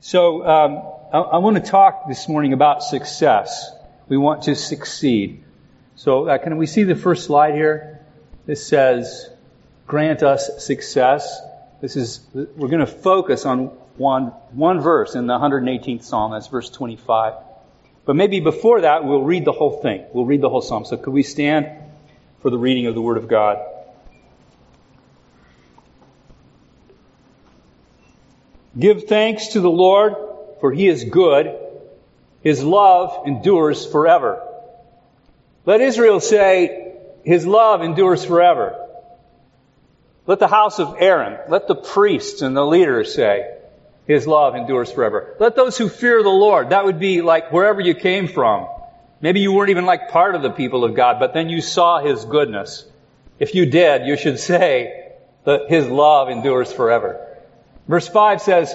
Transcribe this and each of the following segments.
So um, I, I, want to talk this morning about success. We want to succeed. So uh, can we see the first slide here? This says, "Grant us success." This is we're going to focus on one one verse in the 118th Psalm. That's verse 25. But maybe before that, we'll read the whole thing. We'll read the whole Psalm. So could we stand for the reading of the Word of God? Give thanks to the Lord, for he is good. His love endures forever. Let Israel say, his love endures forever. Let the house of Aaron, let the priests and the leaders say, his love endures forever. Let those who fear the Lord, that would be like wherever you came from. Maybe you weren't even like part of the people of God, but then you saw his goodness. If you did, you should say that his love endures forever. Verse 5 says,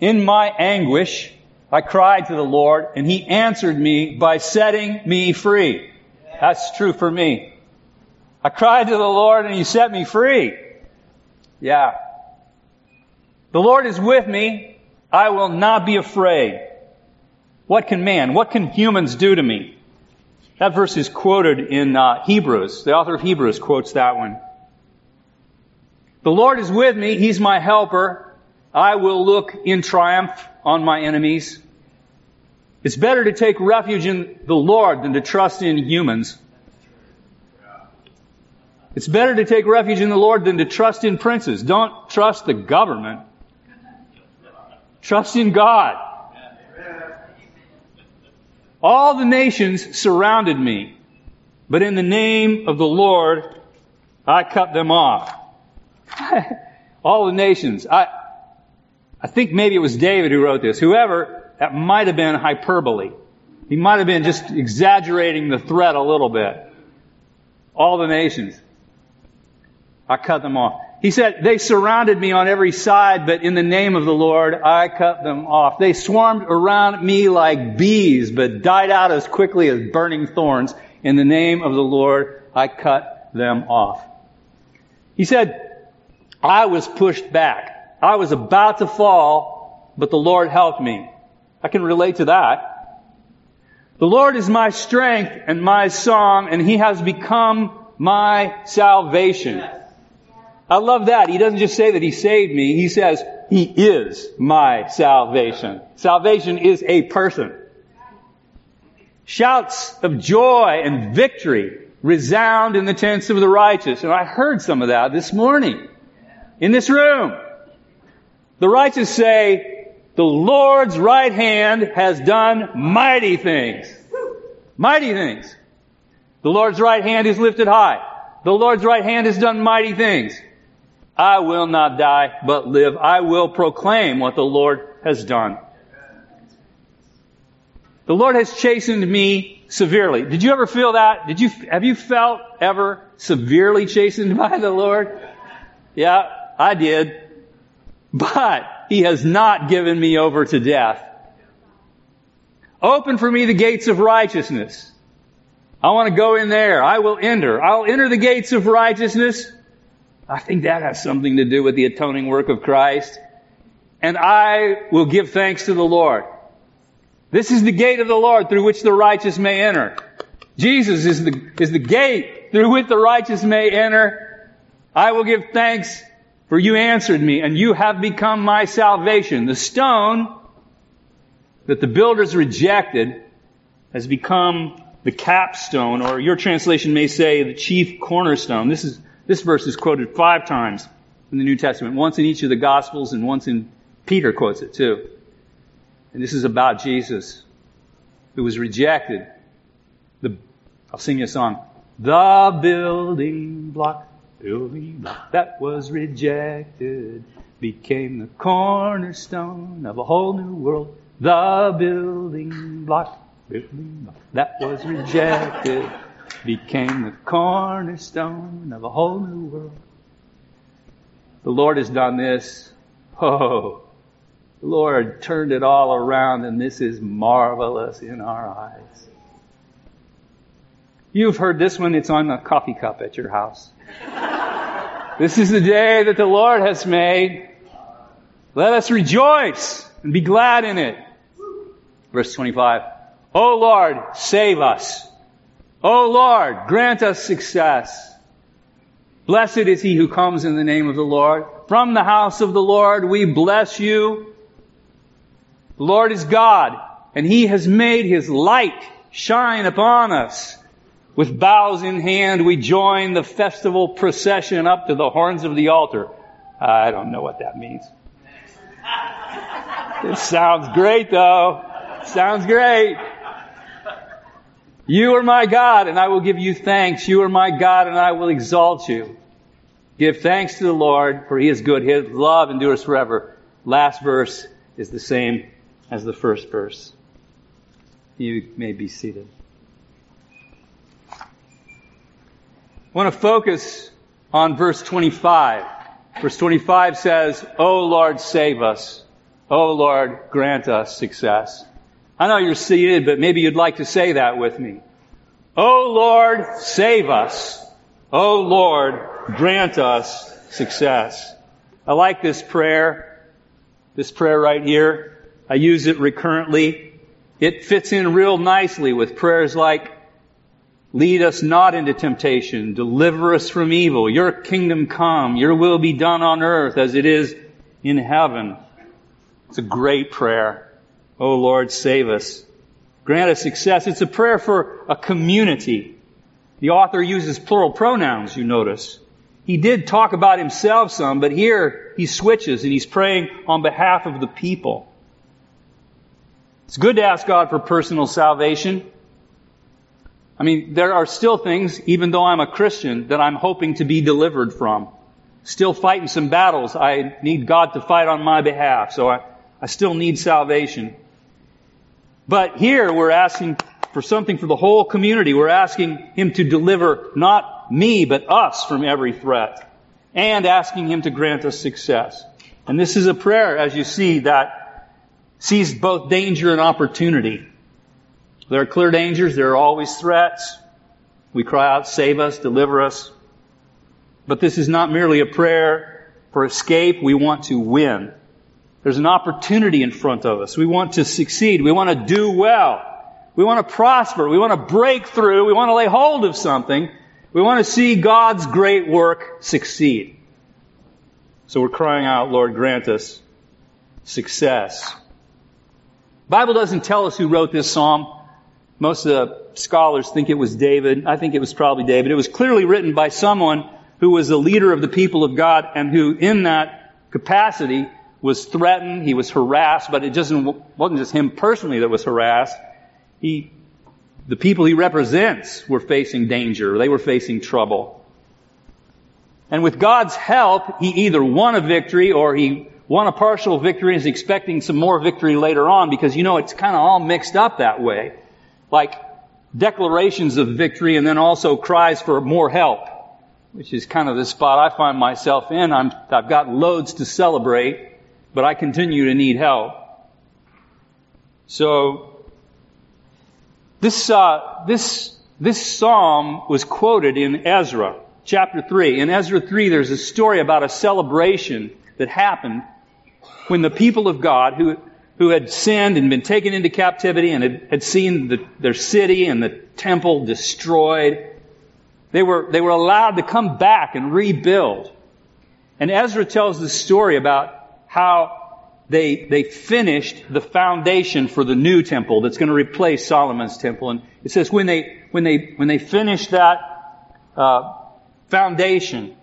In my anguish, I cried to the Lord, and he answered me by setting me free. That's true for me. I cried to the Lord, and he set me free. Yeah. The Lord is with me. I will not be afraid. What can man, what can humans do to me? That verse is quoted in uh, Hebrews. The author of Hebrews quotes that one. The Lord is with me. He's my helper. I will look in triumph on my enemies. It's better to take refuge in the Lord than to trust in humans. It's better to take refuge in the Lord than to trust in princes. Don't trust the government. Trust in God. All the nations surrounded me, but in the name of the Lord, I cut them off. All the nations. I, I think maybe it was David who wrote this. Whoever, that might have been hyperbole. He might have been just exaggerating the threat a little bit. All the nations. I cut them off. He said, they surrounded me on every side, but in the name of the Lord, I cut them off. They swarmed around me like bees, but died out as quickly as burning thorns. In the name of the Lord, I cut them off. He said, I was pushed back. I was about to fall, but the Lord helped me. I can relate to that. The Lord is my strength and my song, and He has become my salvation. I love that. He doesn't just say that He saved me, He says, He is my salvation. Salvation is a person. Shouts of joy and victory resound in the tents of the righteous. And I heard some of that this morning in this room. The righteous say, the Lord's right hand has done mighty things. Mighty things. The Lord's right hand is lifted high. The Lord's right hand has done mighty things. I will not die, but live. I will proclaim what the Lord has done. The Lord has chastened me severely. Did you ever feel that? Did you, have you felt ever severely chastened by the Lord? Yeah, I did. But he has not given me over to death. Open for me the gates of righteousness. I want to go in there. I will enter. I'll enter the gates of righteousness. I think that has something to do with the atoning work of Christ. And I will give thanks to the Lord. This is the gate of the Lord through which the righteous may enter. Jesus is the, is the gate through which the righteous may enter. I will give thanks for you answered me, and you have become my salvation. The stone that the builders rejected has become the capstone, or your translation may say the chief cornerstone. This is, this verse is quoted five times in the New Testament, once in each of the Gospels and once in Peter quotes it too. And this is about Jesus, who was rejected. The, I'll sing you a song. The building block building block that was rejected became the cornerstone of a whole new world. The building block, building block that was rejected became the cornerstone of a whole new world. The Lord has done this. Oh, the Lord turned it all around and this is marvelous in our eyes. You've heard this one, it's on a coffee cup at your house. This is the day that the Lord has made. Let us rejoice and be glad in it. Verse 25. O Lord, save us. O Lord, grant us success. Blessed is he who comes in the name of the Lord. From the house of the Lord we bless you. The Lord is God, and he has made his light shine upon us. With bows in hand, we join the festival procession up to the horns of the altar. I don't know what that means. It sounds great though. Sounds great. You are my God, and I will give you thanks. You are my God, and I will exalt you. Give thanks to the Lord, for he is good. His love endures forever. Last verse is the same as the first verse. You may be seated. Want to focus on verse 25. Verse 25 says, O Lord, save us. O Lord, grant us success. I know you're seated, but maybe you'd like to say that with me. O Lord, save us. O Lord, grant us success. I like this prayer. This prayer right here. I use it recurrently. It fits in real nicely with prayers like, lead us not into temptation, deliver us from evil, your kingdom come, your will be done on earth as it is in heaven. It's a great prayer. Oh Lord, save us. Grant us success. It's a prayer for a community. The author uses plural pronouns, you notice. He did talk about himself some, but here he switches and he's praying on behalf of the people. It's good to ask God for personal salvation. I mean, there are still things, even though I'm a Christian, that I'm hoping to be delivered from. Still fighting some battles. I need God to fight on my behalf. So I, I still need salvation. But here we're asking for something for the whole community. We're asking Him to deliver not me, but us from every threat. And asking Him to grant us success. And this is a prayer, as you see, that sees both danger and opportunity. There are clear dangers, there are always threats. We cry out, save us, deliver us. But this is not merely a prayer for escape, we want to win. There's an opportunity in front of us. We want to succeed. We want to do well. We want to prosper. We want to break through. We want to lay hold of something. We want to see God's great work succeed. So we're crying out, Lord, grant us success. Bible doesn't tell us who wrote this psalm. Most of the scholars think it was David. I think it was probably David. It was clearly written by someone who was the leader of the people of God and who in that capacity was threatened, he was harassed, but it just wasn't just him personally that was harassed. He, the people he represents were facing danger. They were facing trouble. And with God's help, he either won a victory or he won a partial victory and is expecting some more victory later on because you know it's kind of all mixed up that way. Like declarations of victory and then also cries for more help, which is kind of the spot I find myself in. I'm, I've got loads to celebrate but I continue to need help. So, this, uh, this, this psalm was quoted in Ezra, chapter 3. In Ezra 3, there's a story about a celebration that happened when the people of God, who, who had sinned and been taken into captivity and had, had seen the, their city and the temple destroyed, they were, they were allowed to come back and rebuild. And Ezra tells the story about how they, they finished the foundation for the new temple that's going to replace Solomon's temple. And it says when they, when they, when they finished that, uh, foundation,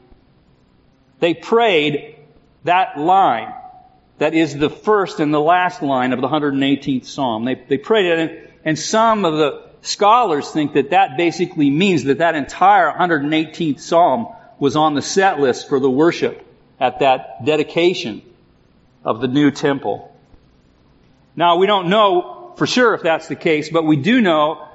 they prayed that line that is the first and the last line of the 118th Psalm. They, they prayed it, and, and some of the scholars think that that basically means that that entire 118th Psalm was on the set list for the worship at that dedication of the new temple. Now, we don't know for sure if that's the case, but we do know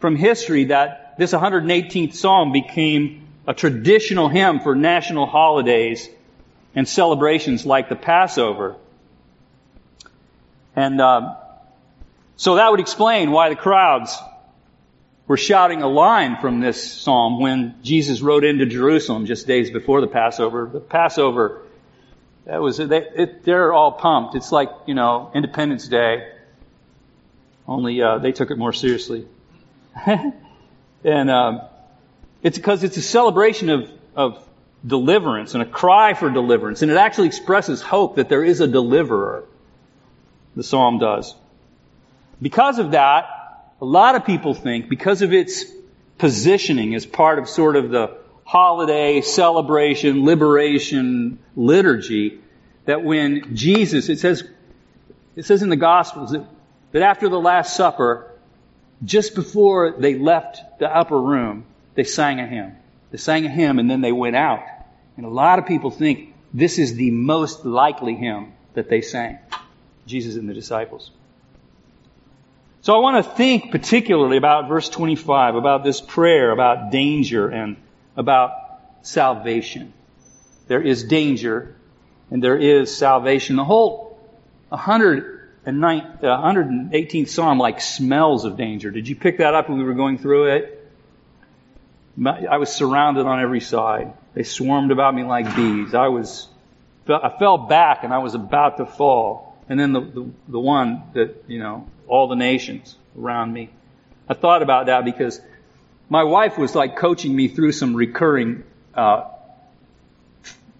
from history that this 118th Psalm became a traditional hymn for national holidays and celebrations like the Passover. And uh, so that would explain why the crowds were shouting a line from this psalm when Jesus rode into Jerusalem just days before the Passover. The Passover That was they, it, they're all pumped. It's like you know Independence Day, only uh, they took it more seriously. and um, it's because it's a celebration of of deliverance and a cry for deliverance, and it actually expresses hope that there is a deliverer. The psalm does. Because of that, a lot of people think because of its positioning as part of sort of the holiday, celebration, liberation liturgy that when Jesus, it says, it says in the Gospels that, that after the Last Supper, just before they left the upper room, they sang a hymn. They sang a hymn and then they went out. And a lot of people think this is the most likely hymn that they sang. Jesus and the disciples. So I want to think particularly about verse 25, about this prayer, about danger and about salvation. There is danger and there is salvation. The whole 109, 118th uh, Psalm like smells of danger. Did you pick that up when we were going through it? I was surrounded on every side. They swarmed about me like bees. I was, I fell back and I was about to fall. And then the, the, the one that, you know, all the nations around me. I thought about that because my wife was like coaching me through some recurring uh,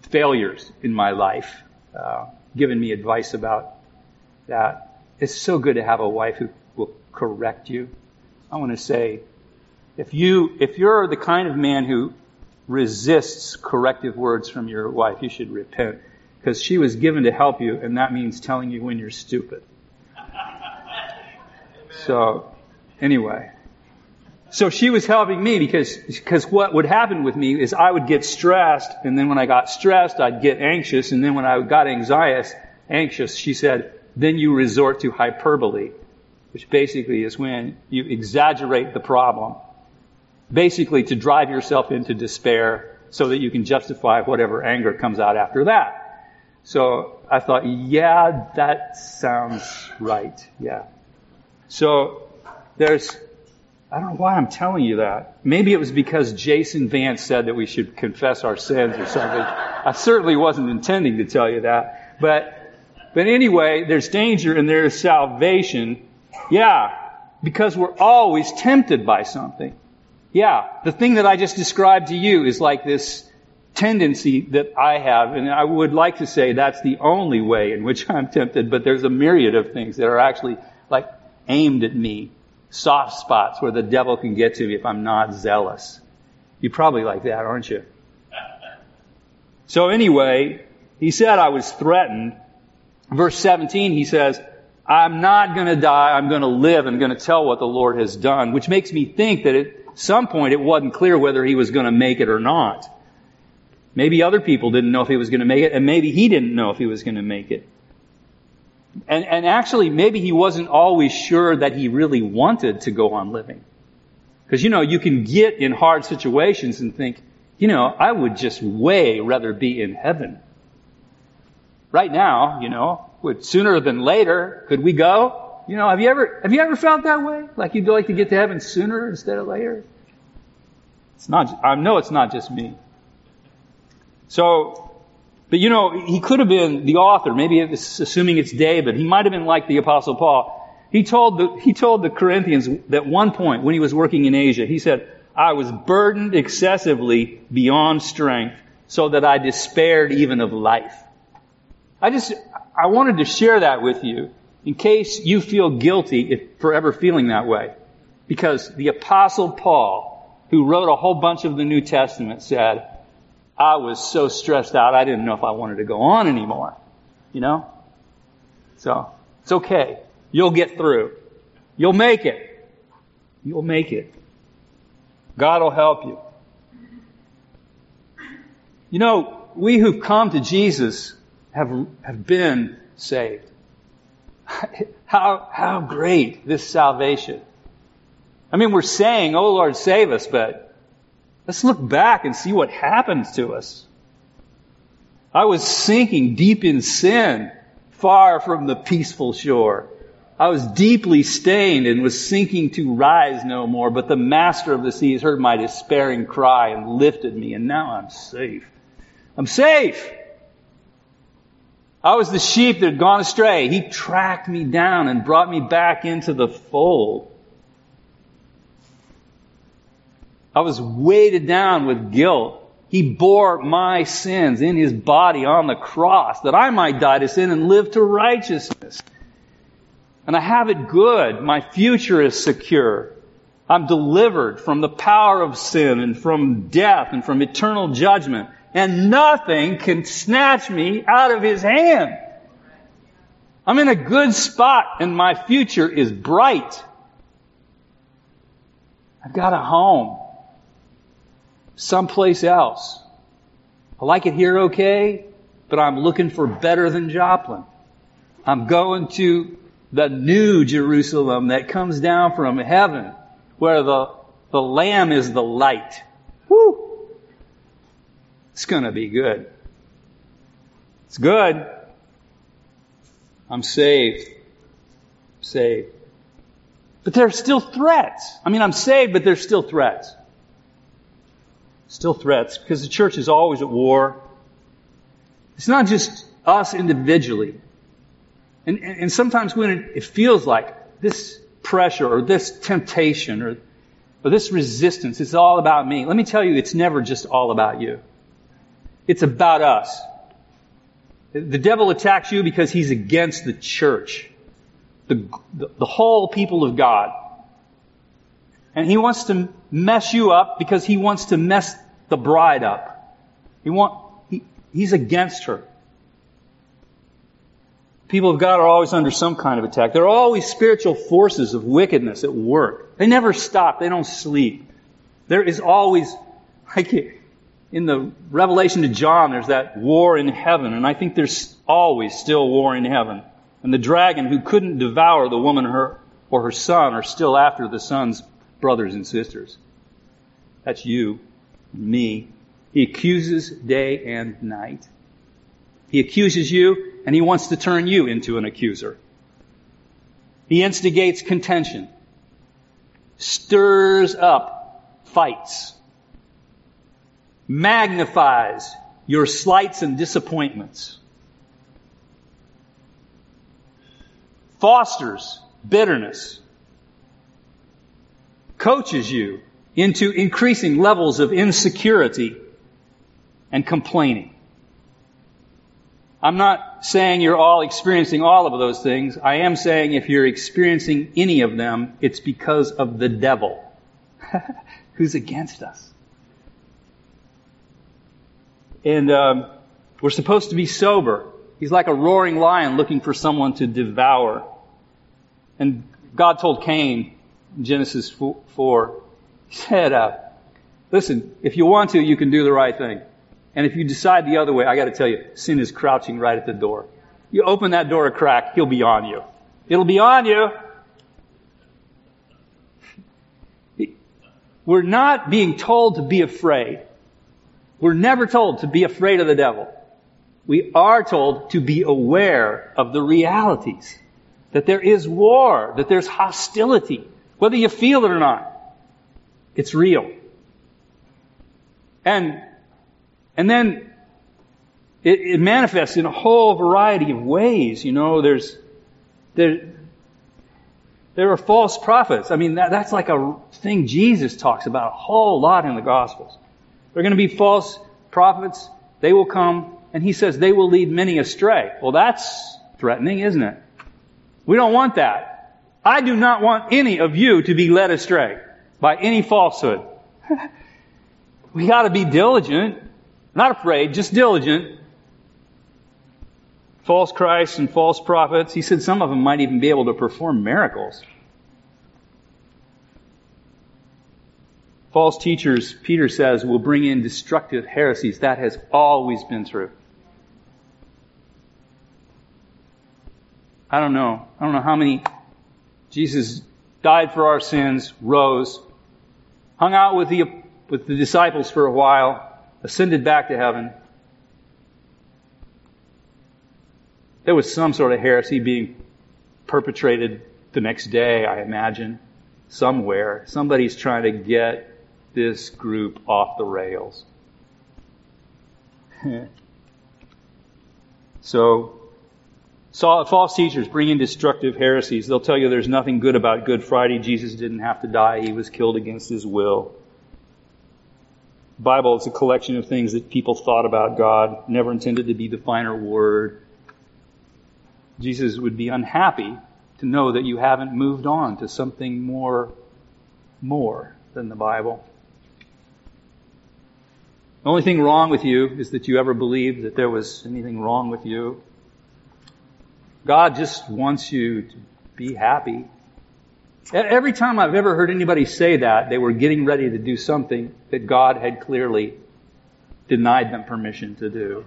failures in my life, uh, giving me advice about that. It's so good to have a wife who will correct you. I want to say, if you if you're the kind of man who resists corrective words from your wife, you should repent because she was given to help you, and that means telling you when you're stupid. So, anyway. So she was helping me because, because what would happen with me is I would get stressed, and then when I got stressed, I'd get anxious, and then when I got anxious, anxious, she said, then you resort to hyperbole, which basically is when you exaggerate the problem, basically to drive yourself into despair so that you can justify whatever anger comes out after that. So I thought, yeah, that sounds right. Yeah. So there's, I don't know why I'm telling you that. Maybe it was because Jason Vance said that we should confess our sins or something. I certainly wasn't intending to tell you that. But, but anyway, there's danger and there's salvation. Yeah, because we're always tempted by something. Yeah, the thing that I just described to you is like this tendency that I have, and I would like to say that's the only way in which I'm tempted, but there's a myriad of things that are actually like aimed at me, soft spots where the devil can get to me if I'm not zealous. You probably like that, aren't you? So anyway, he said I was threatened. Verse 17, he says, I'm not going to die. I'm going to live and going to tell what the Lord has done, which makes me think that at some point it wasn't clear whether he was going to make it or not. Maybe other people didn't know if he was going to make it, and maybe he didn't know if he was going to make it. And, and actually, maybe he wasn't always sure that he really wanted to go on living. Because, you know, you can get in hard situations and think, you know, I would just way rather be in heaven. Right now, you know, would sooner than later, could we go? You know, have you ever, have you ever felt that way? Like you'd like to get to heaven sooner instead of later? It's not, I know it's not just me. So, but you know, he could have been the author, maybe it's assuming it's David. He might have been like the apostle Paul. He told the, he told the Corinthians that one point when he was working in Asia, he said, I was burdened excessively beyond strength so that I despaired even of life. I just, I wanted to share that with you in case you feel guilty if, for ever feeling that way. Because the apostle Paul, who wrote a whole bunch of the New Testament said, I was so stressed out, I didn't know if I wanted to go on anymore. You know? So, it's okay. You'll get through. You'll make it. You'll make it. God will help you. You know, we who've come to Jesus have, have been saved. How, how great this salvation. I mean, we're saying, oh Lord, save us, but Let's look back and see what happened to us. I was sinking deep in sin, far from the peaceful shore. I was deeply stained and was sinking to rise no more, but the master of the seas heard my despairing cry and lifted me, and now I'm safe. I'm safe! I was the sheep that had gone astray. He tracked me down and brought me back into the fold. I was weighted down with guilt. He bore my sins in his body on the cross that I might die to sin and live to righteousness. And I have it good. My future is secure. I'm delivered from the power of sin and from death and from eternal judgment. And nothing can snatch me out of his hand. I'm in a good spot and my future is bright. I've got a home someplace else. I like it here okay, but I'm looking for better than Joplin. I'm going to the new Jerusalem that comes down from heaven where the, the Lamb is the light. Woo! It's gonna be good. It's good. I'm saved. I'm Saved. But there's still threats. I mean, I'm saved, but there's still threats still threats because the church is always at war. It's not just us individually. And, and, sometimes when it, it, feels like this pressure or this temptation or, or this resistance, it's all about me. Let me tell you, it's never just all about you. It's about us. The devil attacks you because he's against the church, the, the, the whole people of God. And he wants to mess you up because he wants to mess the bride up. He want, he, he's against her. People of God are always under some kind of attack. There are always spiritual forces of wickedness at work. They never stop. They don't sleep. There is always, like in the revelation to John, there's that war in heaven, and I think there's always still war in heaven. And the dragon who couldn't devour the woman her, or her son are still after the son's brothers and sisters. That's you, me. He accuses day and night. He accuses you and he wants to turn you into an accuser. He instigates contention, stirs up fights, magnifies your slights and disappointments, fosters bitterness, coaches you into increasing levels of insecurity and complaining. I'm not saying you're all experiencing all of those things. I am saying if you're experiencing any of them, it's because of the devil who's against us. And um, we're supposed to be sober. He's like a roaring lion looking for someone to devour. And God told Cain, Genesis 4, he said, uh, listen, if you want to, you can do the right thing. And if you decide the other way, I gotta tell you, sin is crouching right at the door. You open that door a crack, he'll be on you. It'll be on you. We're not being told to be afraid. We're never told to be afraid of the devil. We are told to be aware of the realities. That there is war, that there's hostility, whether you feel it or not. It's real. And, and then it, it manifests in a whole variety of ways. You know, there's, there, there are false prophets. I mean, that, that's like a thing Jesus talks about a whole lot in the Gospels. There are going to be false prophets. They will come, and he says they will lead many astray. Well, that's threatening, isn't it? We don't want that. I do not want any of you to be led astray by any falsehood. we gotta be diligent. Not afraid, just diligent. False Christs and false prophets. He said some of them might even be able to perform miracles. False teachers, Peter says, will bring in destructive heresies. That has always been true. I don't know. I don't know how many Jesus died for our sins, rose, hung out with the, with the disciples for a while, ascended back to heaven. There was some sort of heresy being perpetrated the next day, I imagine, somewhere. Somebody's trying to get this group off the rails. so, False teachers bring in destructive heresies. They'll tell you there's nothing good about Good Friday. Jesus didn't have to die. He was killed against his will. Bible is a collection of things that people thought about God, never intended to be the final word. Jesus would be unhappy to know that you haven't moved on to something more, more than the Bible. The only thing wrong with you is that you ever believed that there was anything wrong with you. God just wants you to be happy. Every time I've ever heard anybody say that, they were getting ready to do something that God had clearly denied them permission to do.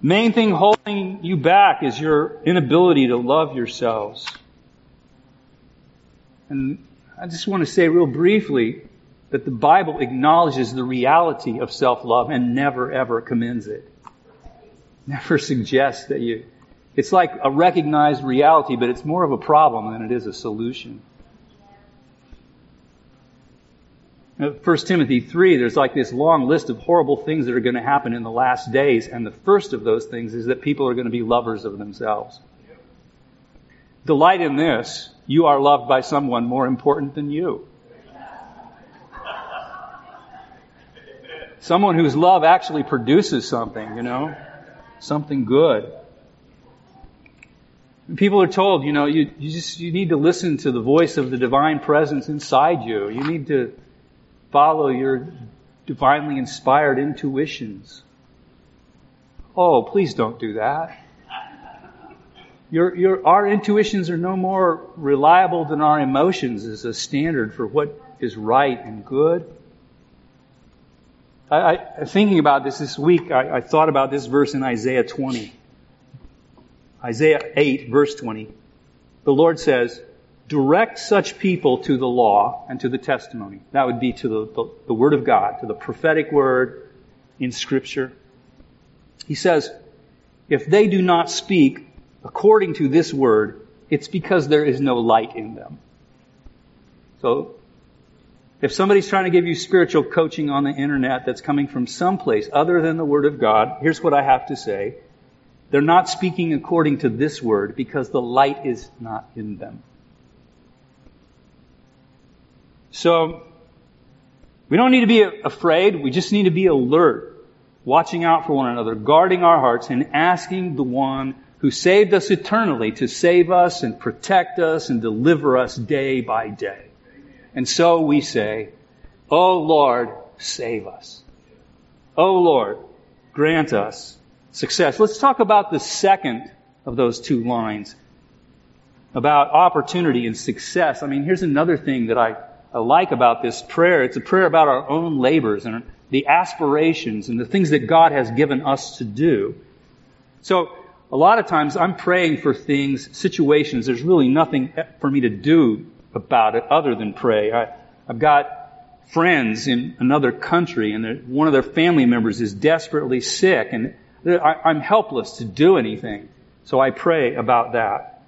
Main thing holding you back is your inability to love yourselves. And I just want to say real briefly that the Bible acknowledges the reality of self-love and never ever commends it never suggests that you, it's like a recognized reality, but it's more of a problem than it is a solution. 1 Timothy 3, there's like this long list of horrible things that are going to happen in the last days, and the first of those things is that people are going to be lovers of themselves. Delight in this, you are loved by someone more important than you. Someone whose love actually produces something, you know? Something good. People are told, you know, you, you just, you need to listen to the voice of the divine presence inside you. You need to follow your divinely inspired intuitions. Oh, please don't do that. Your, your, our intuitions are no more reliable than our emotions as a standard for what is right and good. I, I, thinking about this this week, I, I thought about this verse in Isaiah 20. Isaiah 8, verse 20. The Lord says, direct such people to the law and to the testimony. That would be to the, the, the, Word of God, to the prophetic Word in Scripture. He says, if they do not speak according to this Word, it's because there is no light in them. So if somebody's trying to give you spiritual coaching on the internet that's coming from someplace other than the Word of God, here's what I have to say. They're not speaking according to this Word because the light is not in them. So, we don't need to be afraid. We just need to be alert, watching out for one another, guarding our hearts, and asking the one who saved us eternally to save us and protect us and deliver us day by day. And so we say, Oh Lord, save us. Oh Lord, grant us success. Let's talk about the second of those two lines about opportunity and success. I mean, here's another thing that I, I like about this prayer. It's a prayer about our own labors and the aspirations and the things that God has given us to do. So, a lot of times I'm praying for things, situations, there's really nothing for me to do about it other than pray. I, I've got friends in another country and one of their family members is desperately sick and I, I'm helpless to do anything. So I pray about that.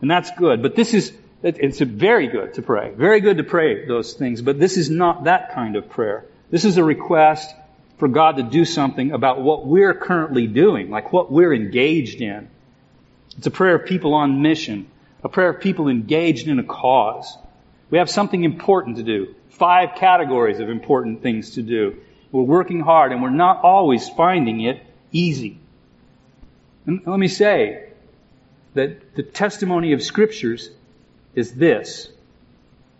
And that's good. But this is, it's very good to pray. Very good to pray those things. But this is not that kind of prayer. This is a request for God to do something about what we're currently doing, like what we're engaged in. It's a prayer of people on mission a prayer of people engaged in a cause. We have something important to do. Five categories of important things to do. We're working hard and we're not always finding it easy. And let me say that the testimony of scriptures is this,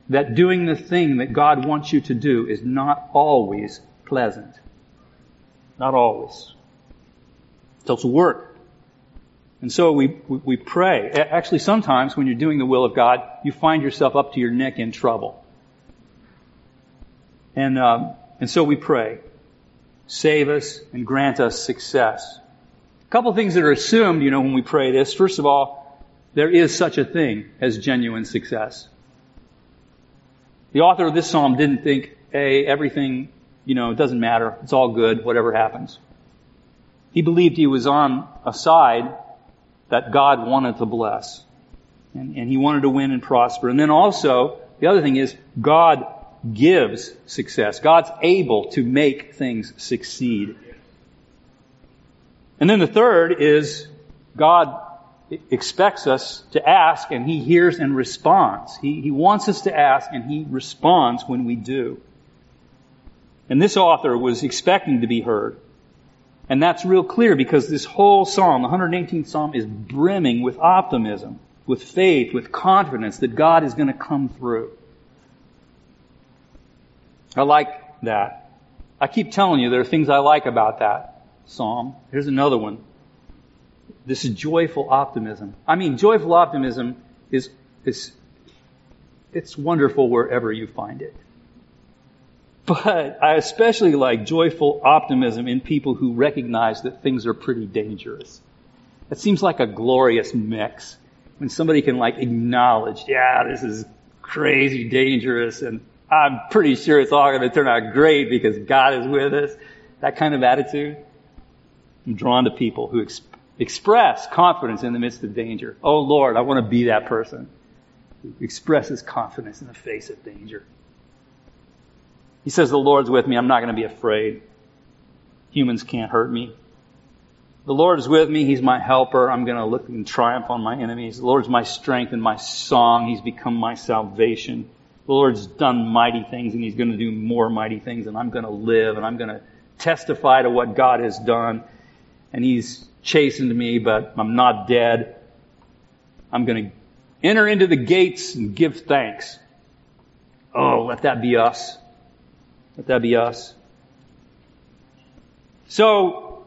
that doing the thing that God wants you to do is not always pleasant. Not always. So it's work. And so we, we pray. Actually, sometimes when you're doing the will of God, you find yourself up to your neck in trouble. And, um, and so we pray. Save us and grant us success. A couple things that are assumed, you know, when we pray this. First of all, there is such a thing as genuine success. The author of this psalm didn't think, hey, everything, you know, it doesn't matter. It's all good, whatever happens. He believed he was on a side that God wanted to bless. And, and he wanted to win and prosper. And then also, the other thing is, God gives success. God's able to make things succeed. And then the third is God expects us to ask and He hears and responds. He, he wants us to ask and He responds when we do. And this author was expecting to be heard. And that's real clear because this whole psalm, the 118th psalm, is brimming with optimism, with faith, with confidence that God is going to come through. I like that. I keep telling you there are things I like about that psalm. Here's another one. This is joyful optimism. I mean, joyful optimism is, is, it's wonderful wherever you find it. But I especially like joyful optimism in people who recognize that things are pretty dangerous. It seems like a glorious mix when somebody can like acknowledge, yeah, this is crazy dangerous and I'm pretty sure it's all going to turn out great because God is with us. That kind of attitude. I'm drawn to people who ex- express confidence in the midst of danger. Oh Lord, I want to be that person who expresses confidence in the face of danger. He says, The Lord's with me. I'm not going to be afraid. Humans can't hurt me. The Lord is with me. He's my helper. I'm going to look and triumph on my enemies. The Lord's my strength and my song. He's become my salvation. The Lord's done mighty things and He's going to do more mighty things and I'm going to live and I'm going to testify to what God has done. And He's chastened me, but I'm not dead. I'm going to enter into the gates and give thanks. Oh, let that be us. Let that be us. So,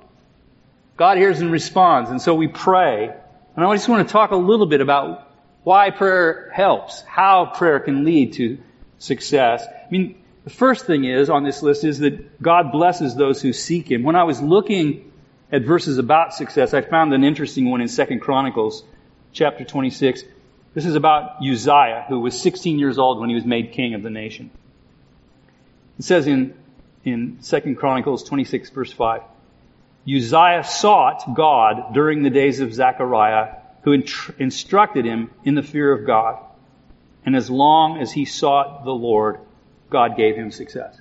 God hears and responds, and so we pray. And I just want to talk a little bit about why prayer helps, how prayer can lead to success. I mean, the first thing is on this list is that God blesses those who seek Him. When I was looking at verses about success, I found an interesting one in Second Chronicles, chapter 26. This is about Uzziah, who was 16 years old when he was made king of the nation. It says in, in 2 Chronicles 26 verse 5, Uzziah sought God during the days of Zechariah, who instructed him in the fear of God. And as long as he sought the Lord, God gave him success.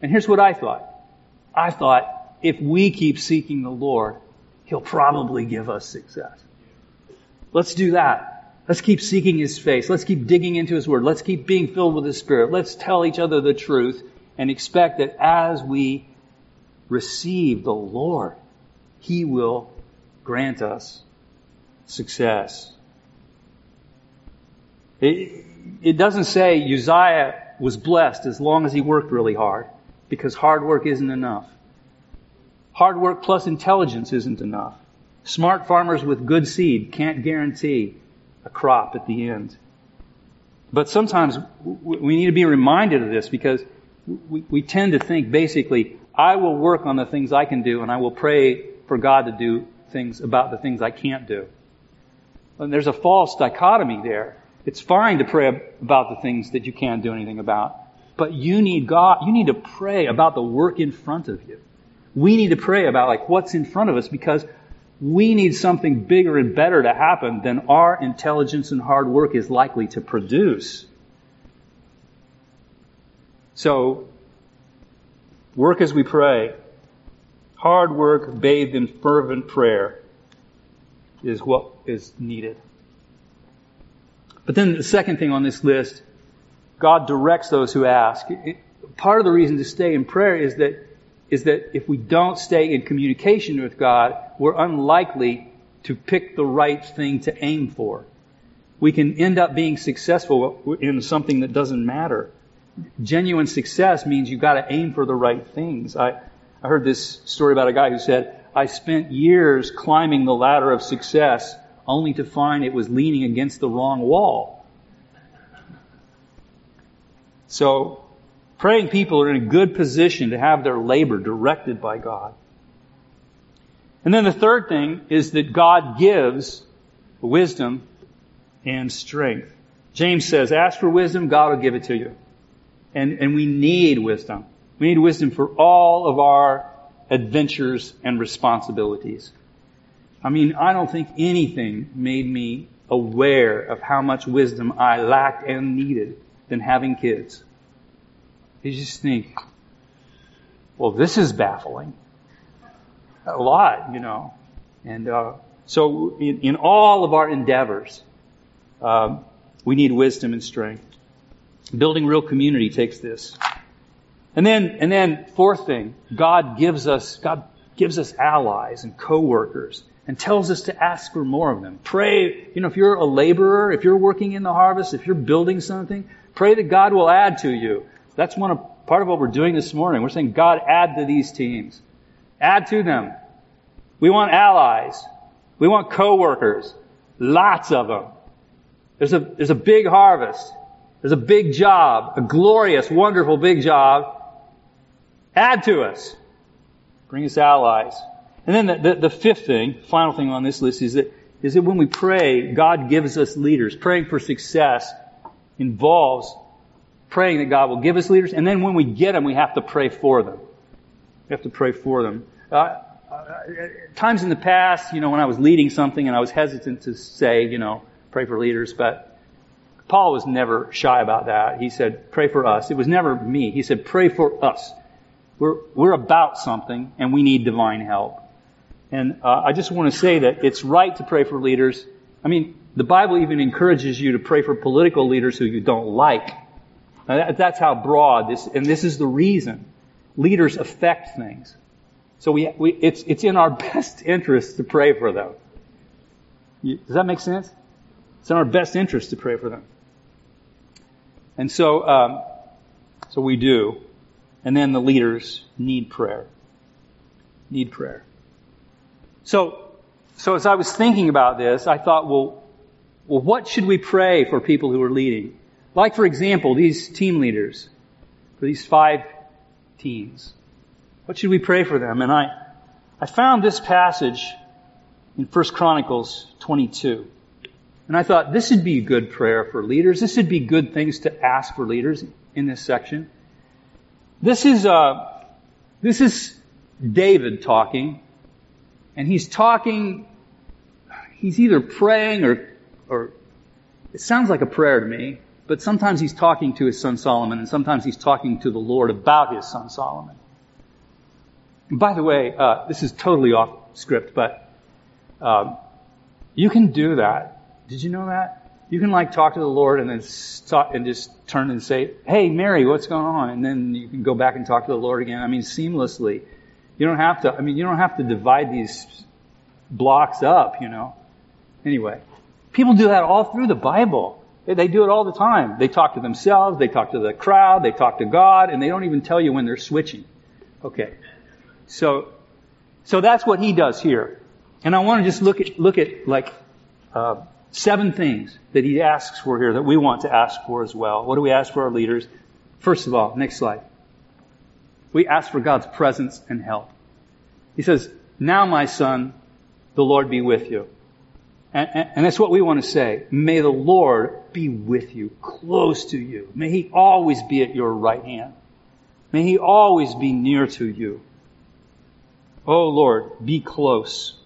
And here's what I thought. I thought, if we keep seeking the Lord, He'll probably give us success. Let's do that. Let's keep seeking His face. Let's keep digging into His Word. Let's keep being filled with His Spirit. Let's tell each other the truth and expect that as we receive the Lord, He will grant us success. It, it doesn't say Uzziah was blessed as long as he worked really hard, because hard work isn't enough. Hard work plus intelligence isn't enough. Smart farmers with good seed can't guarantee a crop at the end. But sometimes we need to be reminded of this because we, tend to think basically, I will work on the things I can do and I will pray for God to do things about the things I can't do. And there's a false dichotomy there. It's fine to pray about the things that you can't do anything about, but you need God, you need to pray about the work in front of you. We need to pray about like what's in front of us because we need something bigger and better to happen than our intelligence and hard work is likely to produce. So, work as we pray. Hard work bathed in fervent prayer is what is needed. But then the second thing on this list, God directs those who ask. Part of the reason to stay in prayer is that is that if we don't stay in communication with God, we're unlikely to pick the right thing to aim for. We can end up being successful in something that doesn't matter. Genuine success means you've got to aim for the right things. I, I heard this story about a guy who said, I spent years climbing the ladder of success only to find it was leaning against the wrong wall. So Praying people are in a good position to have their labor directed by God. And then the third thing is that God gives wisdom and strength. James says, ask for wisdom, God will give it to you. And, and we need wisdom. We need wisdom for all of our adventures and responsibilities. I mean, I don't think anything made me aware of how much wisdom I lacked and needed than having kids. You just think, well, this is baffling. a lot, you know. And uh, so, in, in, all of our endeavors, um, we need wisdom and strength. Building real community takes this. And then, and then, fourth thing, God gives us, God gives us allies and co-workers and tells us to ask for more of them. Pray, you know, if you're a laborer, if you're working in the harvest, if you're building something, pray that God will add to you. That's one of, part of what we're doing this morning. We're saying, God, add to these teams. Add to them. We want allies. We want co-workers. Lots of them. There's a, there's a big harvest. There's a big job, a glorious, wonderful big job. Add to us. Bring us allies. And then the, the, the, fifth thing, final thing on this list is that, is that when we pray, God gives us leaders. Praying for success involves praying that God will give us leaders. And then when we get them, we have to pray for them. We have to pray for them. Uh, uh, times in the past, you know, when I was leading something and I was hesitant to say, you know, pray for leaders, but Paul was never shy about that. He said, pray for us. It was never me. He said, pray for us. We're, we're about something and we need divine help. And uh, I just want to say that it's right to pray for leaders. I mean, the Bible even encourages you to pray for political leaders who you don't like. That, that's how broad this, and this is the reason. Leaders affect things. So we, we, it's, it's in our best interest to pray for them. Does that make sense? It's in our best interest to pray for them. And so, um, so we do. And then the leaders need prayer. Need prayer. So, so as I was thinking about this, I thought, well, well, what should we pray for people who are leading? Like, for example, these team leaders, for these five teams. What should we pray for them? And I, I found this passage in 1 Chronicles 22. And I thought this would be a good prayer for leaders. This would be good things to ask for leaders in this section. This is, uh, this is David talking, and he's talking, he's either praying or, or, it sounds like a prayer to me, but sometimes he's talking to his son Solomon, and sometimes he's talking to the Lord about his son Solomon. By the way, uh, this is totally off script, but um, you can do that. Did you know that? You can like talk to the Lord and then stop and just turn and say, "Hey, Mary, what's going on?" And then you can go back and talk to the Lord again. I mean, seamlessly. You don't have to. I mean, you don't have to divide these blocks up. You know. Anyway, people do that all through the Bible. They do it all the time. They talk to themselves, they talk to the crowd, they talk to God, and they don't even tell you when they're switching. Okay. So, so that's what he does here. And I want to just look at, look at like, uh, seven things that he asks for here that we want to ask for as well. What do we ask for our leaders? First of all, next slide. We ask for God's presence and help. He says, now my son, the Lord be with you. And, and, that's what we want to say. May the Lord be with you, close to you. May He always be at your right hand. May He always be near to you. Oh Lord, be close.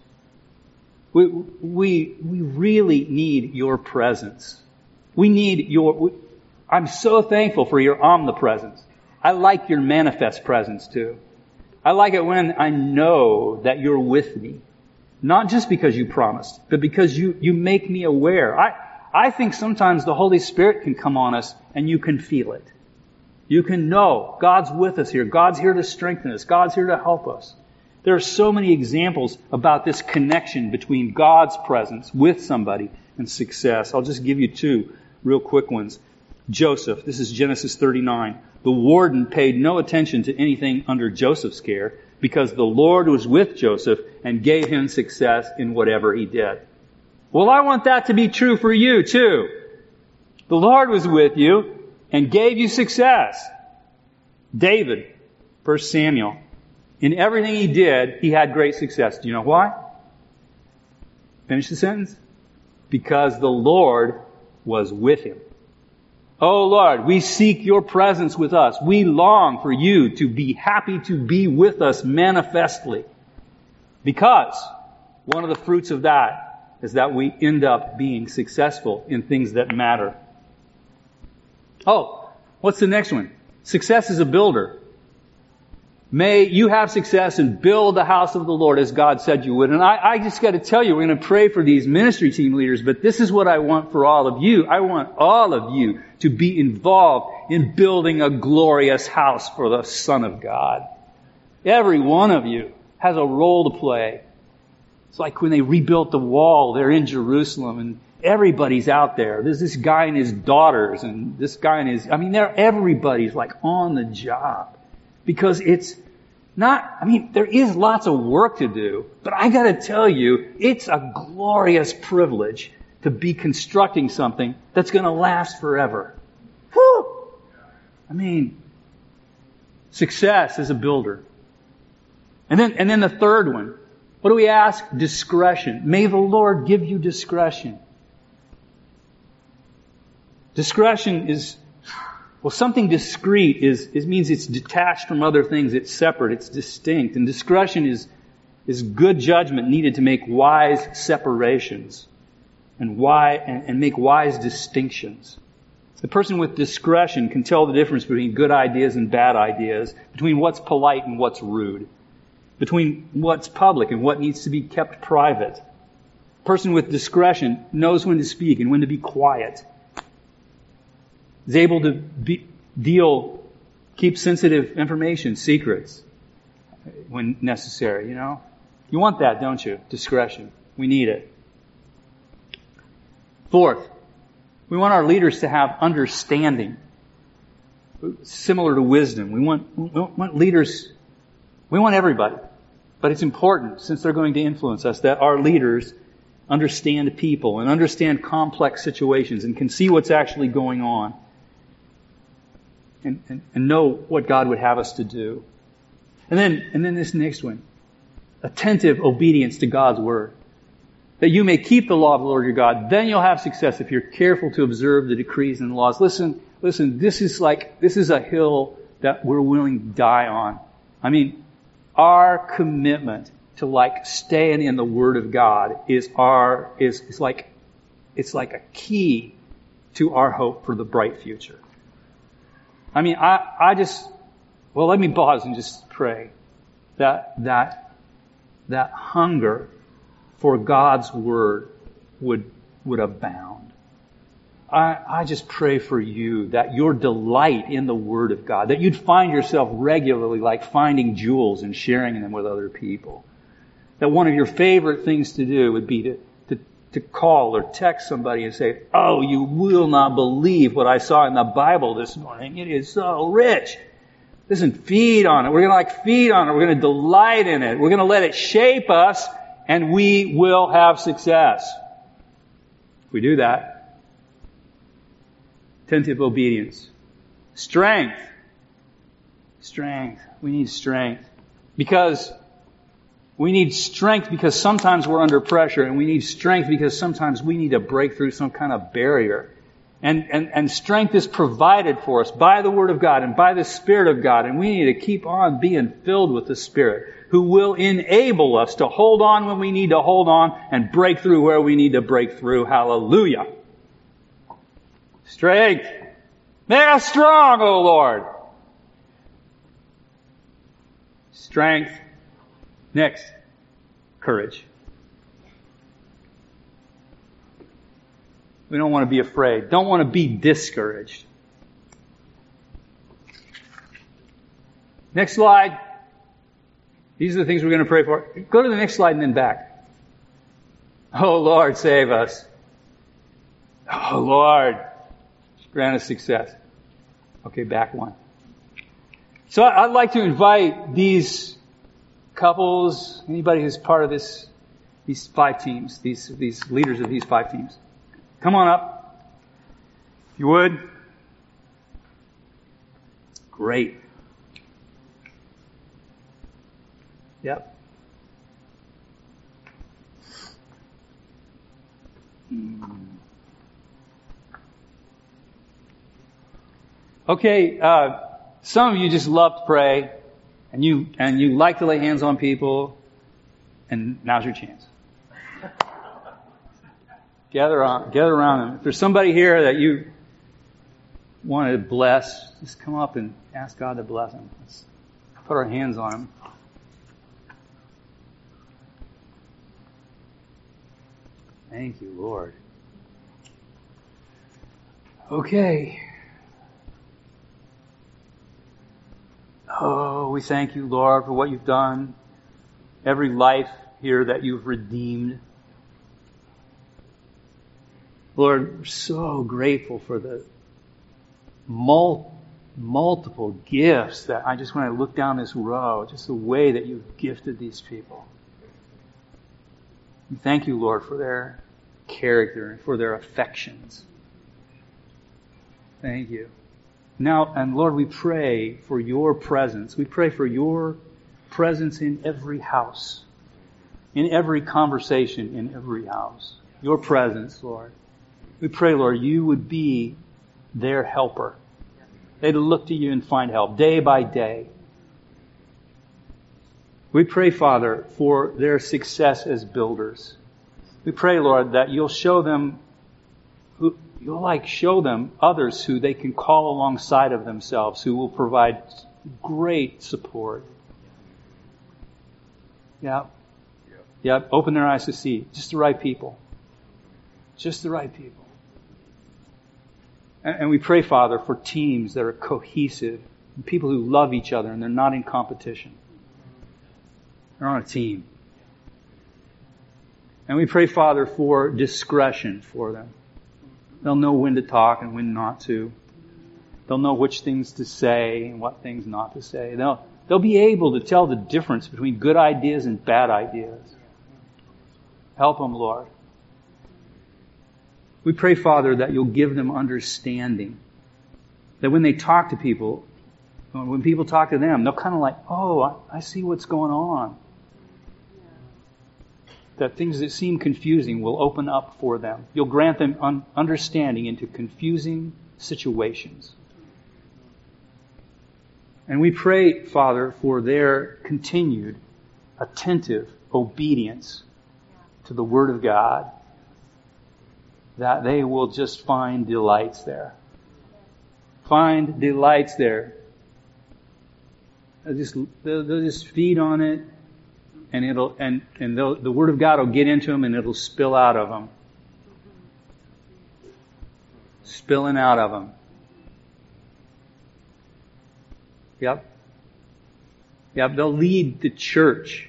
We, we, we really need your presence. We need your, we, I'm so thankful for your omnipresence. I like your manifest presence too. I like it when I know that you're with me. Not just because you promised, but because you, you make me aware. I, I think sometimes the Holy Spirit can come on us and you can feel it. You can know God's with us here. God's here to strengthen us. God's here to help us. There are so many examples about this connection between God's presence with somebody and success. I'll just give you two real quick ones. Joseph, this is Genesis 39. The warden paid no attention to anything under Joseph's care because the Lord was with Joseph and gave him success in whatever he did. Well, I want that to be true for you too. The Lord was with you and gave you success. David, 1 Samuel, in everything he did, he had great success. Do you know why? Finish the sentence. Because the Lord was with him. Oh Lord, we seek your presence with us. We long for you to be happy to be with us manifestly. Because one of the fruits of that is that we end up being successful in things that matter. Oh, what's the next one? Success is a builder. May you have success and build the house of the Lord as God said you would. And I, I just got to tell you, we're going to pray for these ministry team leaders, but this is what I want for all of you. I want all of you to be involved in building a glorious house for the Son of God. Every one of you has a role to play. It's like when they rebuilt the wall, they're in Jerusalem and everybody's out there. There's this guy and his daughters and this guy and his, I mean, they're, everybody's like on the job because it's not, I mean, there is lots of work to do, but I gotta tell you, it's a glorious privilege to be constructing something that's gonna last forever. Whew! I mean, success as a builder. And then, and then the third one. What do we ask? Discretion. May the Lord give you discretion. Discretion is well, something discrete is, is means it's detached from other things. It's separate. It's distinct. And discretion is, is good judgment needed to make wise separations and why, and, and make wise distinctions. The person with discretion can tell the difference between good ideas and bad ideas, between what's polite and what's rude, between what's public and what needs to be kept private. The person with discretion knows when to speak and when to be quiet is able to be, deal, keep sensitive information, secrets, when necessary, you know? You want that, don't you? Discretion. We need it. Fourth, we want our leaders to have understanding, similar to wisdom. We want, we want leaders, we want everybody. But it's important, since they're going to influence us, that our leaders understand people and understand complex situations and can see what's actually going on and, and, and know what God would have us to do. And then, and then this next one. Attentive obedience to God's word. That you may keep the law of the Lord your God. Then you'll have success if you're careful to observe the decrees and laws. Listen, listen, this is like, this is a hill that we're willing to die on. I mean, our commitment to like staying in the Word of God is our, is, is like, it's like a key to our hope for the bright future. I mean, I, I just, well, let me pause and just pray that, that, that hunger for God's Word would, would abound. I, I just pray for you that your delight in the Word of God, that you'd find yourself regularly like finding jewels and sharing them with other people. That one of your favorite things to do would be to to call or text somebody and say, Oh, you will not believe what I saw in the Bible this morning. It is so rich. Listen, feed on it. We're going to like feed on it. We're going to delight in it. We're going to let it shape us and we will have success. If we do that, attentive obedience. Strength. Strength. We need strength. Because we need strength because sometimes we're under pressure, and we need strength because sometimes we need to break through some kind of barrier. And, and, and strength is provided for us by the Word of God and by the Spirit of God, and we need to keep on being filled with the Spirit, who will enable us to hold on when we need to hold on and break through where we need to break through. Hallelujah. Strength. Make us strong, O Lord. Strength Next, courage. We don't want to be afraid. Don't want to be discouraged. Next slide. These are the things we're going to pray for. Go to the next slide and then back. Oh Lord, save us. Oh Lord, grant us success. Okay, back one. So I'd like to invite these couples, anybody who's part of this, these five teams, these, these leaders of these five teams. Come on up. If you would. Great. Yep. Okay, uh, some of you just love to pray and you and you like to lay hands on people, and now's your chance. gather on, gather around them. If there's somebody here that you want to bless, just come up and ask God to bless them. Let's Put our hands on them. Thank you, Lord. Okay. Oh, we thank you, Lord, for what you've done. Every life here that you've redeemed. Lord, we're so grateful for the mul- multiple gifts that I just, when I look down this row, just the way that you've gifted these people. And thank you, Lord, for their character and for their affections. Thank you. Now, and Lord, we pray for your presence. We pray for your presence in every house, in every conversation, in every house. Your presence, Lord. We pray, Lord, you would be their helper. They'd look to you and find help day by day. We pray, Father, for their success as builders. We pray, Lord, that you'll show them you'll like show them others who they can call alongside of themselves, who will provide great support. Yeah. Yeah. Open their eyes to see just the right people. Just the right people. And, and we pray, Father, for teams that are cohesive, people who love each other and they're not in competition. They're on a team. And we pray, Father, for discretion for them. They'll know when to talk and when not to. They'll know which things to say and what things not to say. They'll, they'll be able to tell the difference between good ideas and bad ideas. Help them, Lord. We pray, Father, that you'll give them understanding. That when they talk to people, when people talk to them, they'll kind of like, oh, I see what's going on that things that seem confusing will open up for them. You'll grant them un- understanding into confusing situations. And we pray, Father, for their continued attentive obedience to the Word of God, that they will just find delights there. Find delights there. They'll just, they'll, they'll just feed on it and it'll and and the word of God will get into them and it'll spill out of them, spilling out of them. Yep. Yep. They'll lead the church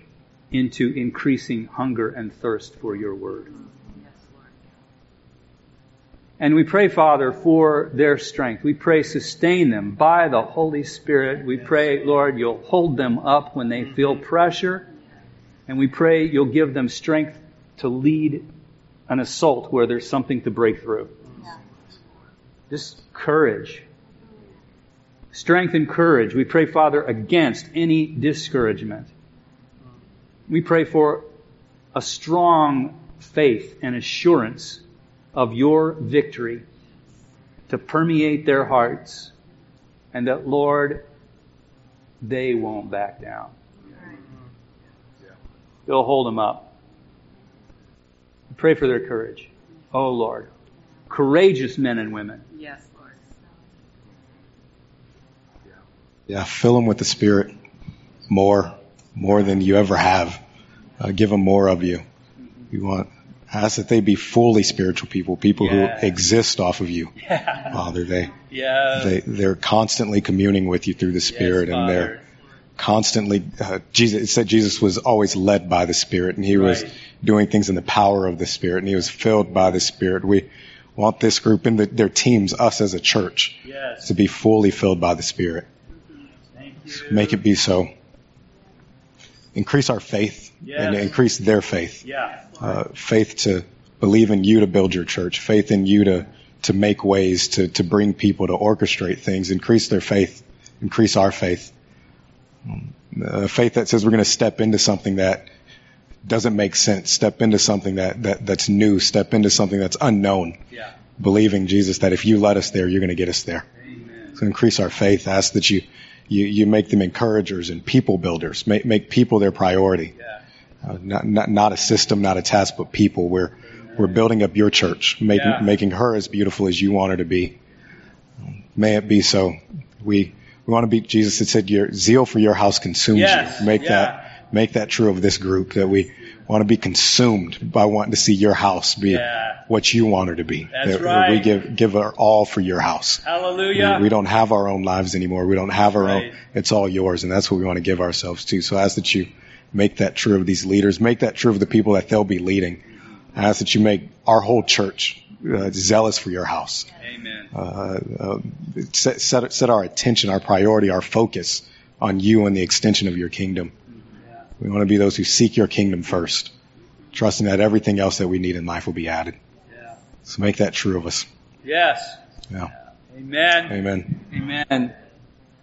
into increasing hunger and thirst for your word. And we pray, Father, for their strength. We pray, sustain them by the Holy Spirit. We pray, Lord, you'll hold them up when they feel pressure. And we pray you'll give them strength to lead an assault where there's something to break through. Yeah. Just courage. Strength and courage. We pray, Father, against any discouragement. We pray for a strong faith and assurance of your victory to permeate their hearts and that, Lord, they won't back down. You'll hold them up. Pray for their courage. Oh Lord. Courageous men and women. Yes, Lord. Yeah, fill them with the Spirit more, more than you ever have. Uh, give them more of you. We want, ask that they be fully spiritual people, people yeah. who exist off of you. Yeah. Father, they, yeah. they, they're constantly communing with you through the Spirit yes, and they're, constantly, uh, Jesus, it said Jesus was always led by the Spirit and he right. was doing things in the power of the Spirit and he was filled by the Spirit. We want this group and the, their teams, us as a church, yes. to be fully filled by the Spirit. Make it be so. Increase our faith yes. and increase their faith. Yeah. Uh, faith to believe in you to build your church, faith in you to, to make ways, to, to bring people, to orchestrate things, increase their faith, increase our faith. A faith that says we're going to step into something that doesn't make sense, step into something that, that that's new, step into something that's unknown. Yeah. Believing Jesus that if you let us there, you're going to get us there. Amen. So increase our faith. Ask that you, you, you make them encouragers and people builders. Make, make people their priority. Yeah. Uh, not, not, not a system, not a task, but people. We're, we're building up your church, making, yeah. making her as beautiful as you want her to be. May it be so. We, We want to be, Jesus had said, your zeal for your house consumes Yes, you. Make yeah. that, make that true of this group that we want to be consumed by wanting to see your house be Yeah. what you want her to be. That's that right. We give, give our all for your house. Hallelujah. We, we don't have our own lives anymore. We don't have our Right. own. It's all yours, and that's what we want to give ourselves to. So I ask that you make that true of these leaders. Make that true of the people that they'll be leading. I ask that you make our whole church uh, zealous for your house. Amen. Uh, uh, set, set, set our attention, our priority, our focus on you and the extension of your kingdom. We want to be those who seek your kingdom first, trusting that everything else that we need in life will be added. Yeah. So make that true of us. Yes. Yeah. Amen. Amen. Amen.